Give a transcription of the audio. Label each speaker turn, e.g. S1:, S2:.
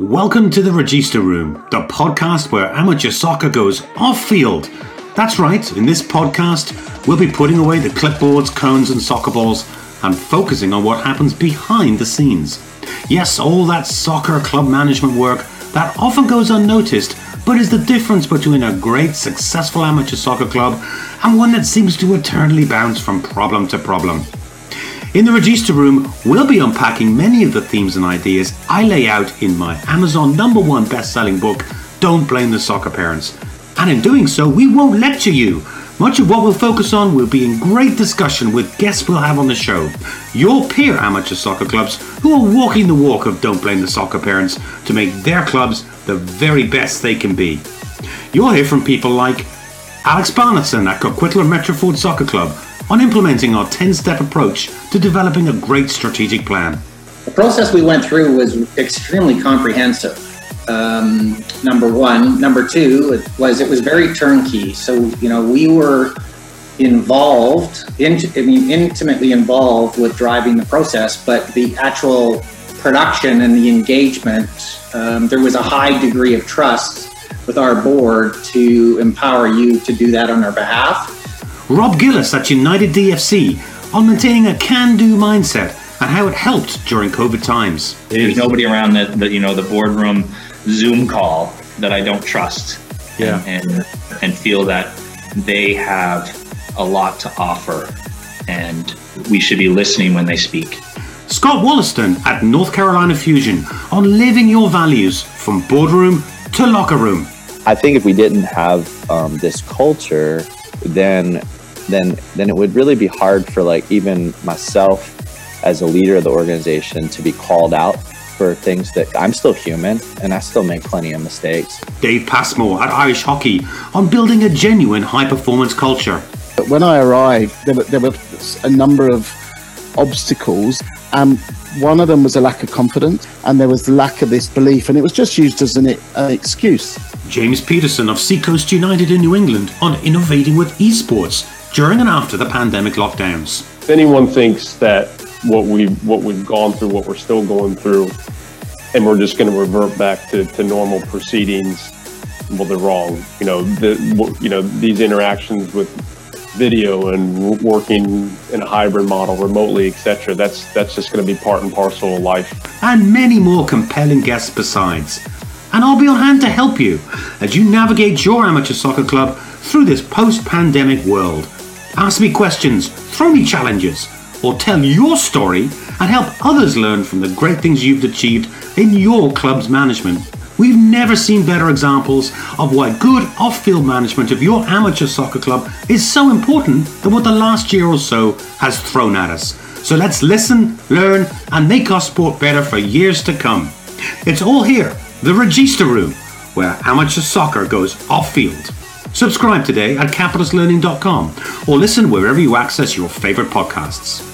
S1: Welcome to the Regista Room, the podcast where amateur soccer goes off field. That's right, in this podcast, we'll be putting away the clipboards, cones, and soccer balls and focusing on what happens behind the scenes. Yes, all that soccer club management work that often goes unnoticed, but is the difference between a great, successful amateur soccer club and one that seems to eternally bounce from problem to problem. In the Regista Room, we'll be unpacking many of the themes and ideas I lay out in my Amazon number one best selling book, Don't Blame the Soccer Parents. And in doing so, we won't lecture you. Much of what we'll focus on will be in great discussion with guests we'll have on the show. Your peer amateur soccer clubs who are walking the walk of Don't Blame the Soccer Parents to make their clubs the very best they can be. You'll hear from people like Alex Barneson at Coquitlam Metroford Soccer Club, on implementing our 10 step approach to developing a great strategic plan.
S2: The process we went through was extremely comprehensive. Um, number one. Number two it was it was very turnkey. So, you know, we were involved, int- I mean, intimately involved with driving the process, but the actual production and the engagement, um, there was a high degree of trust with our board to empower you to do that on our behalf
S1: Rob Gillis at United DFC on maintaining a can-do mindset and how it helped during COVID times.
S3: There's nobody around the, the you know the boardroom Zoom call that I don't trust.
S1: Yeah.
S3: And, and and feel that they have a lot to offer and we should be listening when they speak.
S1: Scott Wollaston at North Carolina Fusion on living your values from boardroom to locker room.
S4: I think if we didn't have um, this culture, then then then it would really be hard for like even myself as a leader of the organization to be called out for things that I'm still human and I still make plenty of mistakes.
S1: Dave Passmore at Irish Hockey on building a genuine high performance culture.
S5: But when I arrived, there were, there were a number of obstacles, and one of them was a lack of confidence, and there was the lack of this belief, and it was just used as an, an excuse.
S1: James Peterson of Seacoast United in New England on innovating with esports during and after the pandemic lockdowns.
S6: If anyone thinks that what we've, what we've gone through, what we're still going through, and we're just going to revert back to, to normal proceedings, well, they're wrong. You know, the you know these interactions with video and working in a hybrid model remotely, etc. That's that's just going to be part and parcel of life.
S1: And many more compelling guests besides. And I'll be on hand to help you as you navigate your amateur soccer club through this post-pandemic world. Ask me questions, throw me challenges, or tell your story and help others learn from the great things you've achieved in your club's management. We've never seen better examples of why good off field management of your amateur soccer club is so important than what the last year or so has thrown at us. So let's listen, learn, and make our sport better for years to come. It's all here, the Regista Room, where amateur soccer goes off field. Subscribe today at capitalistlearning.com or listen wherever you access your favorite podcasts.